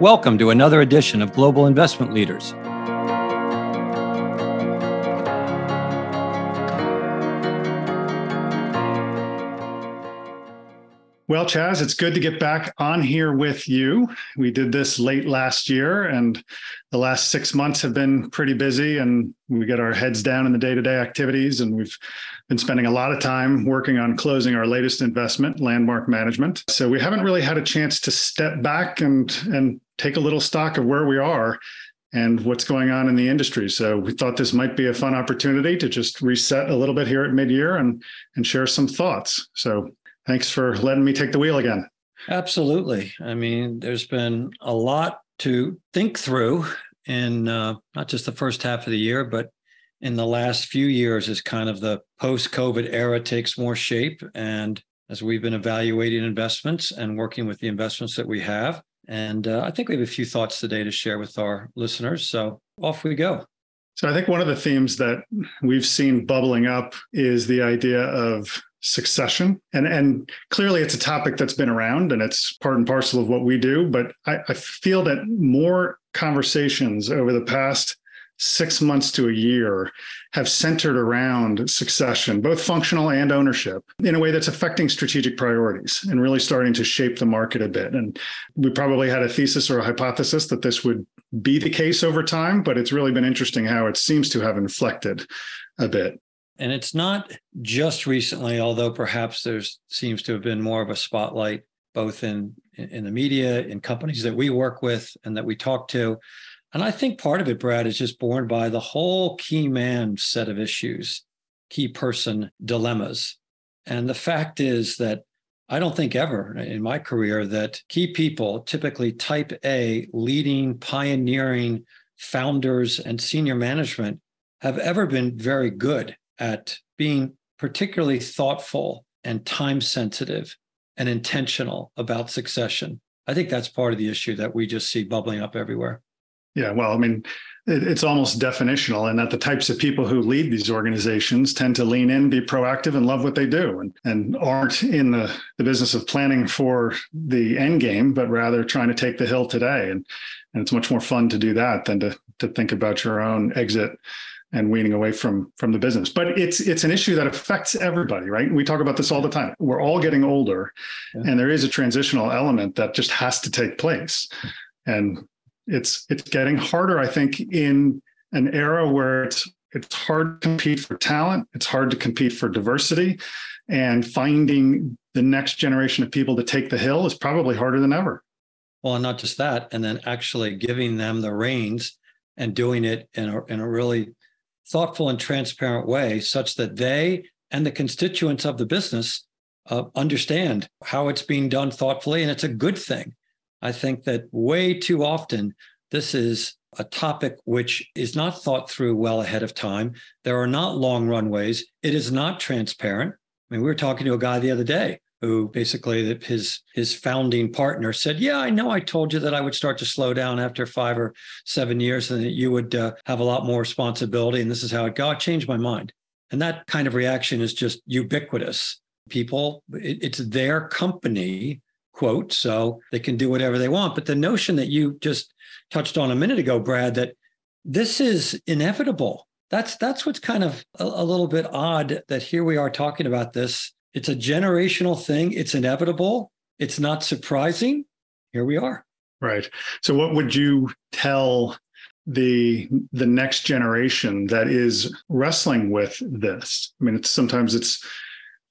Welcome to another edition of Global Investment Leaders. Well, Chas, it's good to get back on here with you. We did this late last year, and the last six months have been pretty busy, and we get our heads down in the day to day activities. And we've been spending a lot of time working on closing our latest investment, Landmark Management. So we haven't really had a chance to step back and, and take a little stock of where we are and what's going on in the industry. So we thought this might be a fun opportunity to just reset a little bit here at mid-year and and share some thoughts. So Thanks for letting me take the wheel again. Absolutely. I mean, there's been a lot to think through in uh, not just the first half of the year, but in the last few years as kind of the post COVID era takes more shape. And as we've been evaluating investments and working with the investments that we have. And uh, I think we have a few thoughts today to share with our listeners. So off we go. So I think one of the themes that we've seen bubbling up is the idea of succession. And and clearly it's a topic that's been around and it's part and parcel of what we do but I, I, feel that more conversations over the past six months to a year have centered around succession both functional and ownership in a way that's affecting strategic priorities and really starting to shape the market a bit. And we probably had a thesis or a hypothesis that this would be the case over time but it's really been interesting how it seems to have inflected a bit and it's not just recently, although perhaps there seems to have been more of a spotlight both in in the media, in companies that we work with and that we talk to. And I think part of it, Brad, is just borne by the whole key man set of issues, key person dilemmas. And the fact is that I don't think ever in my career that key people, typically type A, leading, pioneering founders and senior management, have ever been very good at being particularly thoughtful and time sensitive and intentional about succession. I think that's part of the issue that we just see bubbling up everywhere. Yeah, well, I mean, it's almost definitional, and that the types of people who lead these organizations tend to lean in, be proactive, and love what they do, and, and aren't in the, the business of planning for the end game, but rather trying to take the hill today. And, and it's much more fun to do that than to, to think about your own exit and weaning away from from the business. But it's it's an issue that affects everybody right? We talk about this all the time. We're all getting older yeah. and there is a transitional element that just has to take place. And it's it's getting harder i think in an era where it's it's hard to compete for talent it's hard to compete for diversity and finding the next generation of people to take the hill is probably harder than ever. Well and not just that and then actually giving them the reins and doing it in a, in a really thoughtful and transparent way such that they and the constituents of the business uh, understand how it's being done thoughtfully and it's a good thing. I think that way too often this is a topic which is not thought through well ahead of time. There are not long runways. It is not transparent. I mean we were talking to a guy the other day who basically his his founding partner said, "Yeah, I know. I told you that I would start to slow down after five or seven years, and that you would uh, have a lot more responsibility. And this is how it got. Changed my mind." And that kind of reaction is just ubiquitous. People, it, it's their company, quote, so they can do whatever they want. But the notion that you just touched on a minute ago, Brad, that this is inevitable. That's that's what's kind of a, a little bit odd that here we are talking about this it's a generational thing. It's inevitable. It's not surprising. Here we are. Right. So what would you tell the the next generation that is wrestling with this? I mean, it's sometimes it's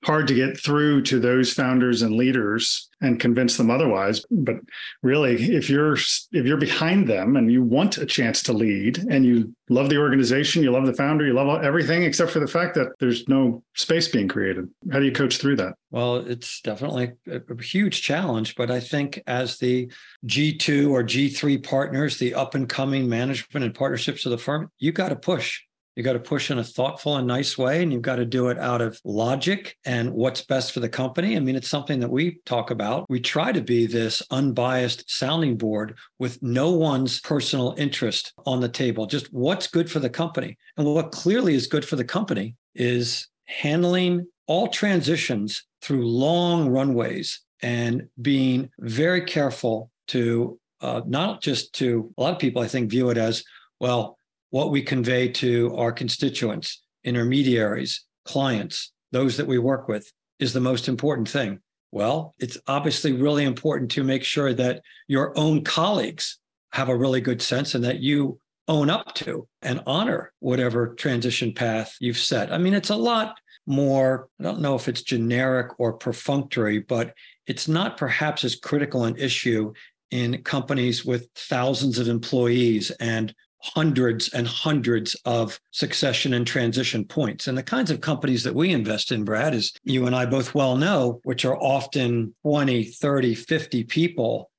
hard to get through to those founders and leaders and convince them otherwise. But really if you're if you're behind them and you want a chance to lead and you love the organization you love the founder you love everything except for the fact that there's no space being created. How do you coach through that? Well it's definitely a, huge challenge but i think as the g2 or g3 partners the up and coming management and partnerships of the firm you got to push you got to push in a thoughtful and nice way, and you've got to do it out of logic and what's best for the company. I mean, it's something that we talk about. We try to be this unbiased sounding board with no one's personal interest on the table, just what's good for the company. And what clearly is good for the company is handling all transitions through long runways and being very careful to uh, not just to a lot of people, I think, view it as well, what we convey to our constituents, intermediaries, clients, those that we work with is the most important thing. Well, it's obviously really important to make sure that your own colleagues have a really good sense and that you own up to and honor whatever transition path you've set. I mean, it's a lot more, I don't know if it's generic or perfunctory, but it's not perhaps as critical an issue in companies with thousands of employees and hundreds and hundreds of succession and transition points. And the kinds of companies that we invest in, Brad, as you and I both well know, which are often 20, 30, 50 people,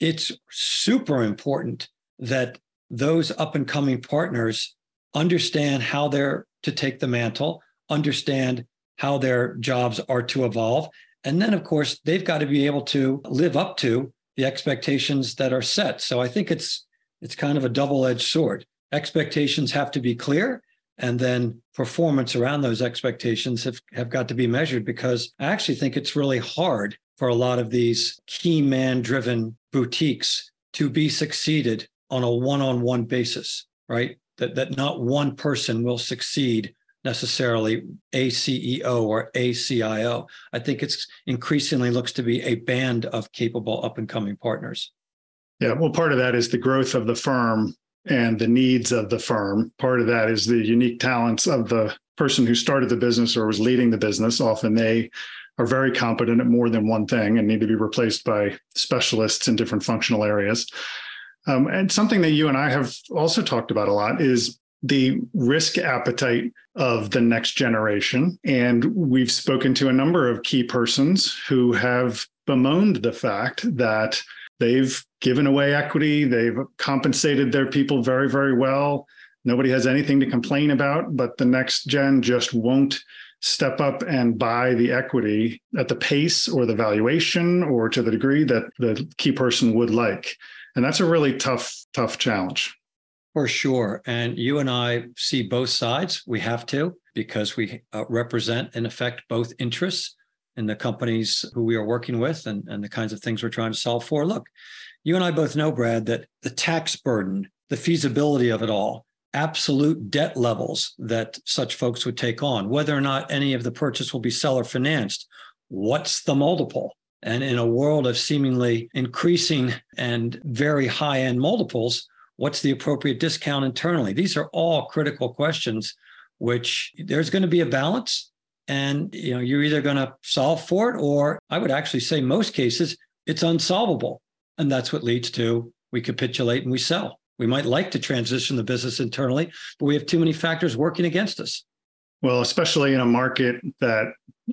it's super important that those up and coming partners understand how they're to take the mantle, understand how their jobs are to evolve. And then, of course, they've got to be able to live up to the expectations that are set. So I think it's it's kind of a double-edged sword. Expectations have to be clear, and then performance around those expectations have, have got to be measured because I actually think it's really hard for a lot of these key man driven boutiques to be succeeded on a one-on-one basis, right? That that not one person will succeed necessarily a CEO or a CIO. I think it's increasingly looks to be a band of capable up and coming partners. Yeah, well, part of that is the growth of the firm and the needs of the firm. Part of that is the unique talents of the person who started the business or was leading the business. Often they are very competent at more than one thing and need to be replaced by specialists in different functional areas. Um, and something that you and I have also talked about a lot is the risk appetite of the next generation. And we've spoken to a number of key persons who have bemoaned the fact that they've given away equity, they've compensated their people very, very well. Nobody has anything to complain about, but the next gen just won't step up and buy the equity at the pace or the valuation or to the degree that the key person would like. And that's a really tough, tough challenge. For sure. And you and I see both sides. We have to because we uh, represent, in effect, both interests in the companies who we are working with and, and the kinds of things we're trying to solve for. Look, you and I both know, Brad, that the tax burden, the feasibility of it all, absolute debt levels that such folks would take on, whether or not any of the purchase will be seller financed, what's the multiple? And in a world of seemingly increasing and very high end multiples, what's the appropriate discount internally? These are all critical questions, which there's going to be a balance. And you know, you're either going to solve for it, or I would actually say most cases it's unsolvable. And that's what leads to we capitulate and we sell. We might like to transition the business internally, but we have too many factors working against us. Well, especially in a market that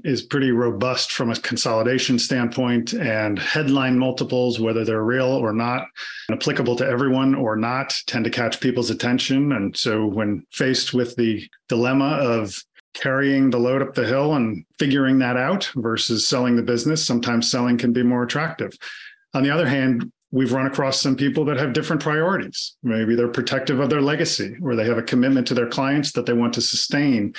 is pretty robust from a consolidation standpoint and headline multiples, whether they're real or not, applicable to everyone or not, tend to catch people's attention. And so when faced with the dilemma of carrying the load up the hill and figuring that out versus selling the business, sometimes selling can be more attractive. On the other hand, we've run across some people that have different priorities. Maybe they're protective of their legacy or they have a commitment to their clients that they want to sustain.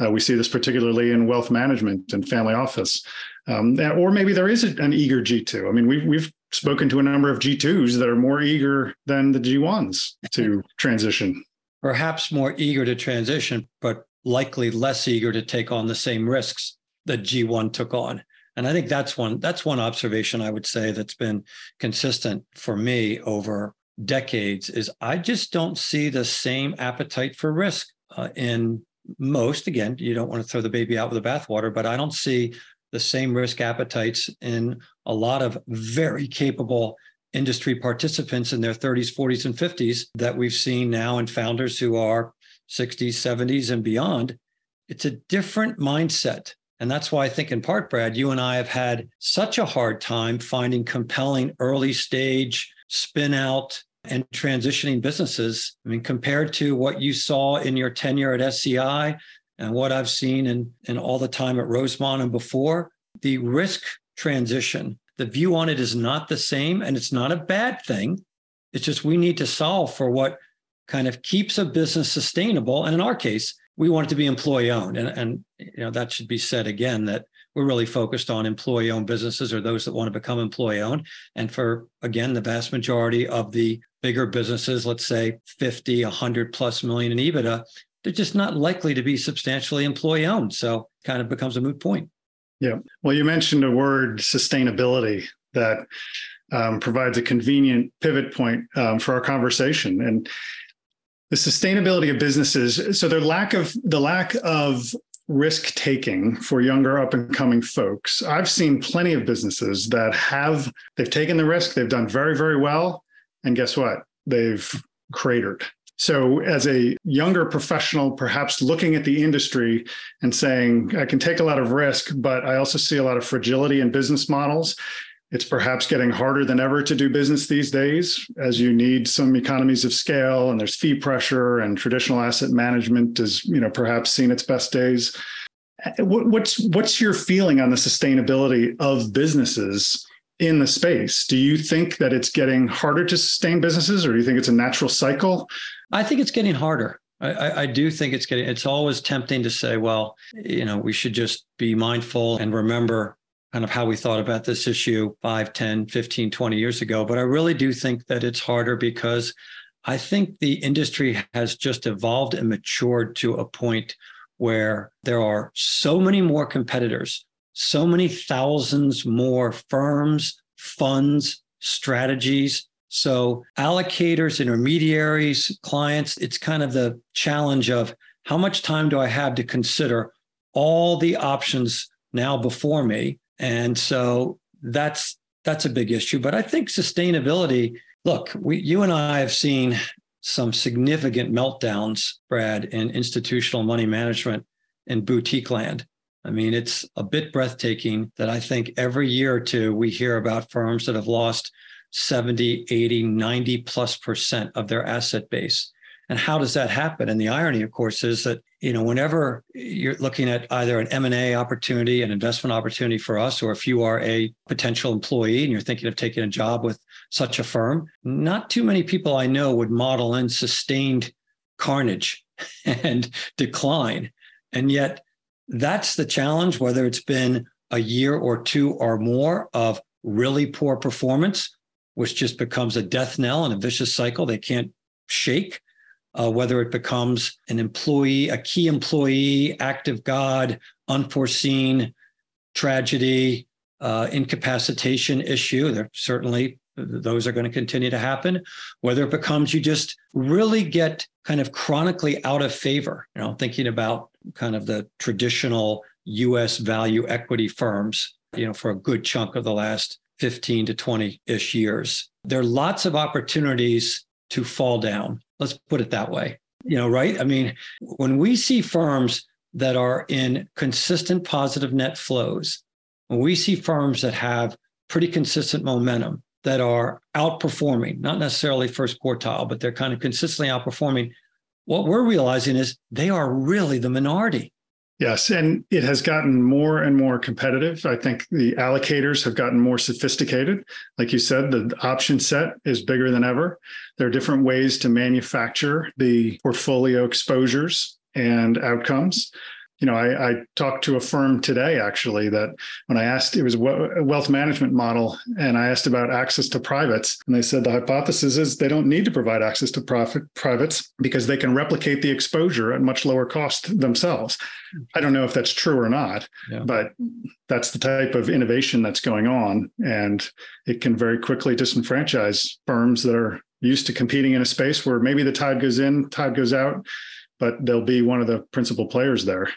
Uh, we see this particularly in wealth management and family office. Um, or maybe there is an eager G2. I mean, we've, we've spoken to a number of G2s that are more eager than the G1s to transition. Perhaps more eager to transition, but likely less eager to take on the same risks that G1 took on. And I think that's one that's one observation I would say that's been consistent for me over decades is I just don't see the same appetite for risk uh, in most. Again, you don't want to throw the baby out with the bathwater, but I don't see the same risk appetites in a lot of very capable industry participants in their 30s, 40s, and 50s that we've seen now in founders who are 60s, 70s, and beyond. It's a different mindset and that's why I think, in part, Brad, you and I have had such a hard time finding compelling early stage spin out and transitioning businesses. I mean, compared to what you saw in your tenure at SCI and what I've seen in, in all the time at Rosemont and before, the risk transition, the view on it is not the same. And it's not a bad thing. It's just we need to solve for what kind of keeps a business sustainable. And in our case, we want it to be employee owned. And, and you know, that should be said again that we're really focused on employee owned businesses or those that want to become employee owned. And for, again, the vast majority of the bigger businesses, let's say 50, 100 plus million in EBITDA, they're just not likely to be substantially employee owned. So kind of becomes a moot point. Yeah. Well, you mentioned a word sustainability that um, provides a convenient pivot point um, for our conversation. And the sustainability of businesses, so their lack of the lack of risk taking for younger up and coming folks. I've seen plenty of businesses that have they've taken the risk, they've done very very well, and guess what? They've cratered. So, as a younger professional, perhaps looking at the industry and saying, I can take a lot of risk, but I also see a lot of fragility in business models. It's perhaps getting harder than ever to do business these days as you need some economies of scale and there's fee pressure and traditional asset management is, you know, perhaps seen its best days. What's what's your feeling on the sustainability of businesses in the space? Do you think that it's getting harder to sustain businesses or do you think it's a natural cycle? I think it's getting harder. I, I, do think it's getting, it's always tempting to say, well, you know, we should just be mindful and remember kind of how we thought about this issue 5, 10, 15, 20 years ago. But I really do think that it's harder because I think the industry has just evolved and matured to a point where there are so many more competitors, so many thousands more firms, funds, strategies. So, allocators, intermediaries, clients, it's kind of the challenge of how much time do I have to consider all the options now before me and so that's that's a big issue. But I think sustainability, look, we you and I have seen some significant meltdowns, Brad, in institutional money management in boutique land. I mean, it's a bit breathtaking that I think every year or two we hear about firms that have lost 70, 80, 90 plus percent of their asset base. And how does that happen? And the irony, of course, is that you know whenever you're looking at either an M&A opportunity, an investment opportunity for us, or if you are a potential employee and you're thinking of taking a job with such a firm, not too many people I know would model in sustained carnage and decline. And yet that's the challenge, whether it's been a year or two or more of really poor performance, which just becomes a death knell and a vicious cycle they can't shake uh, whether it becomes an employee, a key employee, act of God, unforeseen tragedy, uh, incapacitation issue. There certainly those are going to continue to happen. Whether it becomes you just really get kind of chronically out of favor. You know, thinking about kind of the traditional U.S. value equity firms. You know, for a good chunk of the last 15 to 20 ish years. There are lots of opportunities to fall down. Let's put it that way. You know, right? I mean, when we see firms that are in consistent positive net flows, when we see firms that have pretty consistent momentum, that are outperforming, not necessarily first quartile, but they're kind of consistently outperforming, what we're realizing is they are really the minority. Yes, and it has gotten more and more competitive. I think the allocators have gotten more sophisticated. Like you said, the option set is bigger than ever. There are different ways to manufacture the portfolio exposures and outcomes you know, I, I, talked to a firm today actually that when I asked, it was a wealth management model, and I asked about access to privates, and they said the hypothesis is they don't need to provide access to profit privates because they can replicate the exposure at much lower cost themselves. I don't know if that's true or not, yeah. but that's the type of innovation that's going on, and it can very quickly disenfranchise firms that are used to competing in a space where maybe the tide goes in, tide goes out, but they'll be one of the principal players there.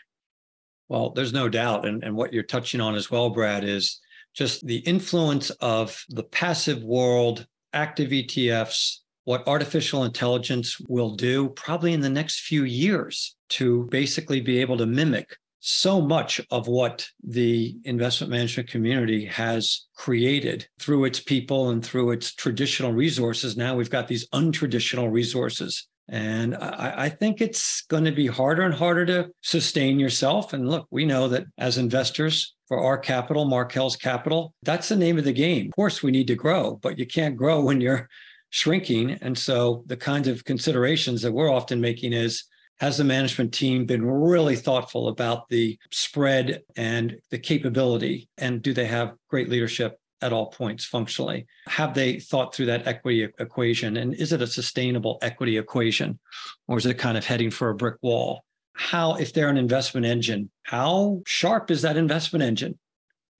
Well, there's no doubt. And, and what you're touching on as well, Brad, is just the influence of the passive world, active ETFs, what artificial intelligence will do probably in the next few years to basically be able to mimic so much of what the investment management community has created through its people and through its traditional resources. Now we've got these untraditional resources and I, I, think it's going to be harder and harder to sustain yourself. And look, we know that as investors for our capital, Markel's capital, that's the name of the game. Of course, we need to grow, but you can't grow when you're shrinking. And so the kinds of considerations that we're often making is has the management team been really thoughtful about the spread and the capability? And do they have great leadership at all points functionally? Have they thought through that equity equation? And is it a sustainable equity equation? Or is it kind of heading for a brick wall? How, if they're an investment engine, how sharp is that investment engine?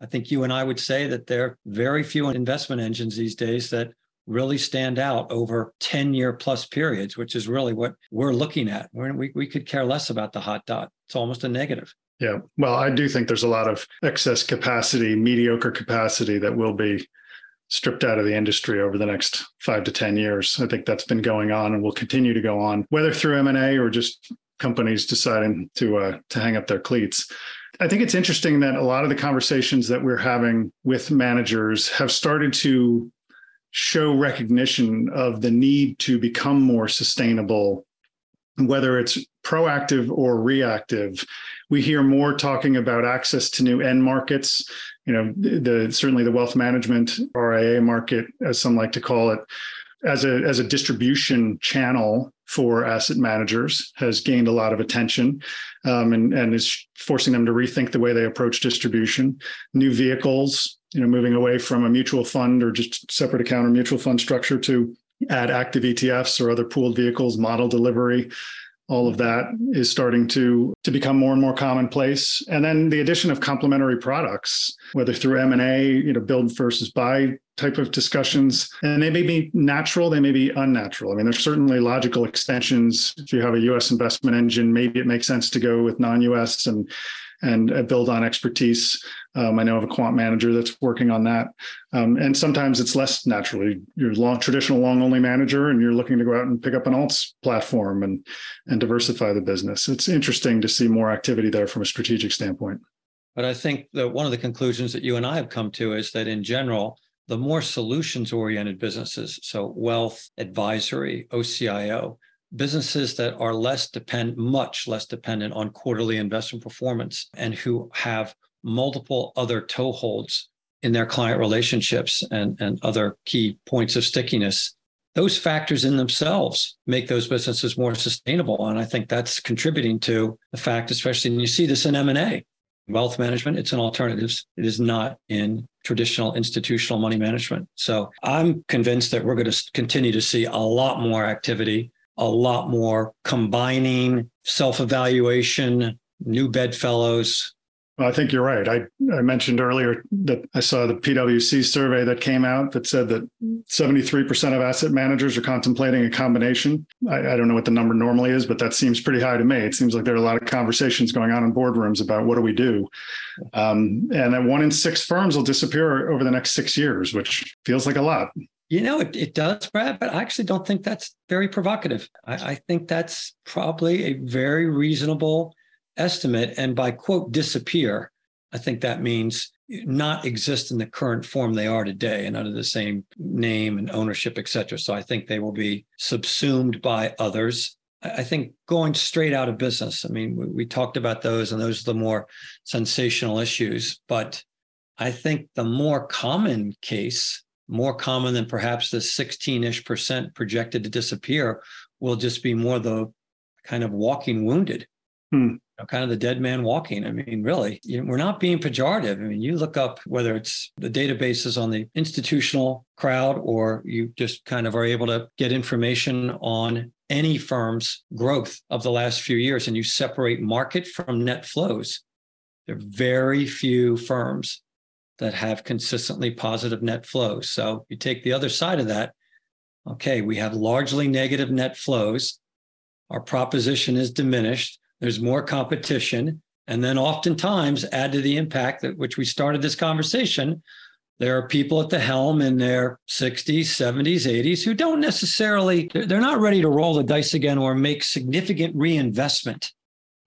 I think you and I would say that there are very few investment engines these days that really stand out over 10 year plus periods, which is really what we're looking at. We, we could care less about the hot dot. It's almost a negative. Yeah. Well, I do think there's a lot of excess capacity, mediocre capacity that will be stripped out of the industry over the next five to 10 years. I think that's been going on and will continue to go on, whether through M&A or just companies deciding to uh, to hang up their cleats. I think it's interesting that a lot of the conversations that we're having with managers have started to show recognition of the need to become more sustainable, whether it's proactive or reactive. We hear more talking about access to new end markets. You know, the certainly the wealth management RIA market, as some like to call it, as a as a distribution channel for asset managers has gained a lot of attention um, and, and is forcing them to rethink the way they approach distribution. New vehicles, you know, moving away from a mutual fund or just separate account or mutual fund structure to add active ETFs or other pooled vehicles, model delivery, all of that is starting to to become more and more commonplace. And then the addition of complementary products whether through m&a you know build versus buy type of discussions. And they may be natural they may be unnatural. I mean there's certainly logical extensions. If you have a us investment engine maybe it makes sense to go with non-us and and uh, build on expertise. Um, I know of a quant manager that's working on that. Um, and sometimes it's less naturally. You're long, traditional long only manager, and you're looking to go out and pick up an alts platform and and diversify the business. It's interesting to see more activity there from a strategic standpoint. But I think that one of the conclusions that you and I have come to is that in general, the more solutions oriented businesses, so wealth, advisory, OCIO, businesses that are less depend much less dependent on quarterly investment performance and who have multiple other toeholds in their client relationships and, and other key points of stickiness those factors in themselves make those businesses more sustainable. And i think that's contributing to the fact especially and you see this in m&a wealth management it's in alternatives it is not in traditional institutional money management. So i'm convinced that we're going to continue to see a lot more activity a lot more combining self evaluation, new bedfellows. Well, I think you're right. I, I mentioned earlier that I saw the PwC survey that came out that said that 73% of asset managers are contemplating a combination. I, I don't know what the number normally is, but that seems pretty high to me. It seems like there are a lot of conversations going on in boardrooms about what do we do. Um, and that one in six firms will disappear over the next six years, which feels like a lot. You know, it, it does, Brad, but I actually don't think that's very provocative. I, I think that's probably a very reasonable estimate. And by quote, disappear, I think that means not exist in the current form they are today and under the same name and ownership, et cetera. So I think they will be subsumed by others. I think going straight out of business. I mean, we, we talked about those, and those are the more sensational issues. But I think the more common case more common than perhaps the 16 ish percent projected to disappear will just be more the kind of walking wounded, hmm. you know, kind of the dead man walking. I mean, really, you know, we're not being pejorative. I mean, you look up whether it's the databases on the institutional crowd or you just kind of are able to get information on any firm's growth of the last few years and you separate market from net flows. There are very few firms that have consistently positive net flows. So you take the other side of that. Okay, we have largely negative net flows. Our proposition is diminished. There's more competition. And then oftentimes add to the impact that which we started this conversation. There are people at the helm in their 60s, 70s, 80s who don't necessarily, they're not ready to roll the dice again or make significant reinvestment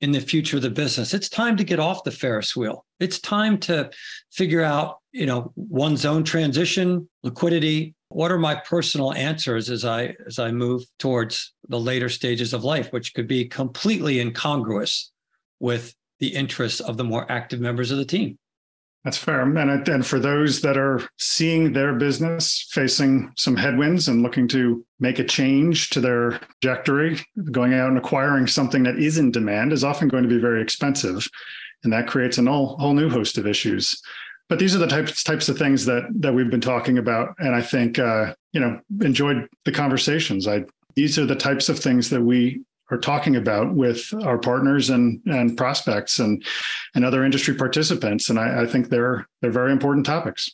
in the future of the business. It's time to get off the Ferris wheel. It's time to figure out, you know, one's own transition, liquidity. What are my personal answers as I as I move towards the later stages of life, which could be completely incongruous with the interests of the more active members of the team. That's fair. And, and for those that are seeing their business facing some headwinds and looking to make a change to their trajectory, going out and acquiring something that is in demand is often going to be very expensive. And that creates a whole, whole new host of issues. But these are the types types of things that that we've been talking about, and I think uh, you know enjoyed the conversations. I these are the types of things that we are talking about with our partners and and prospects and and other industry participants. And I, I think they're they're very important topics.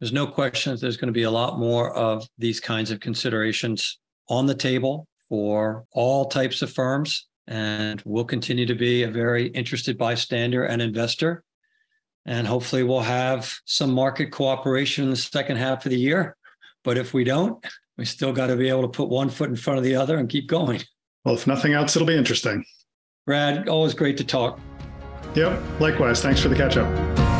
There's no question that there's going to be a lot more of these kinds of considerations on the table for all types of firms. And we'll continue to be a very interested bystander and investor. And hopefully, we'll have some market cooperation in the second half of the year. But if we don't, we still got to be able to put one foot in front of the other and keep going. Well, if nothing else, it'll be interesting. Brad, always great to talk. Yep. Likewise. Thanks for the catch up.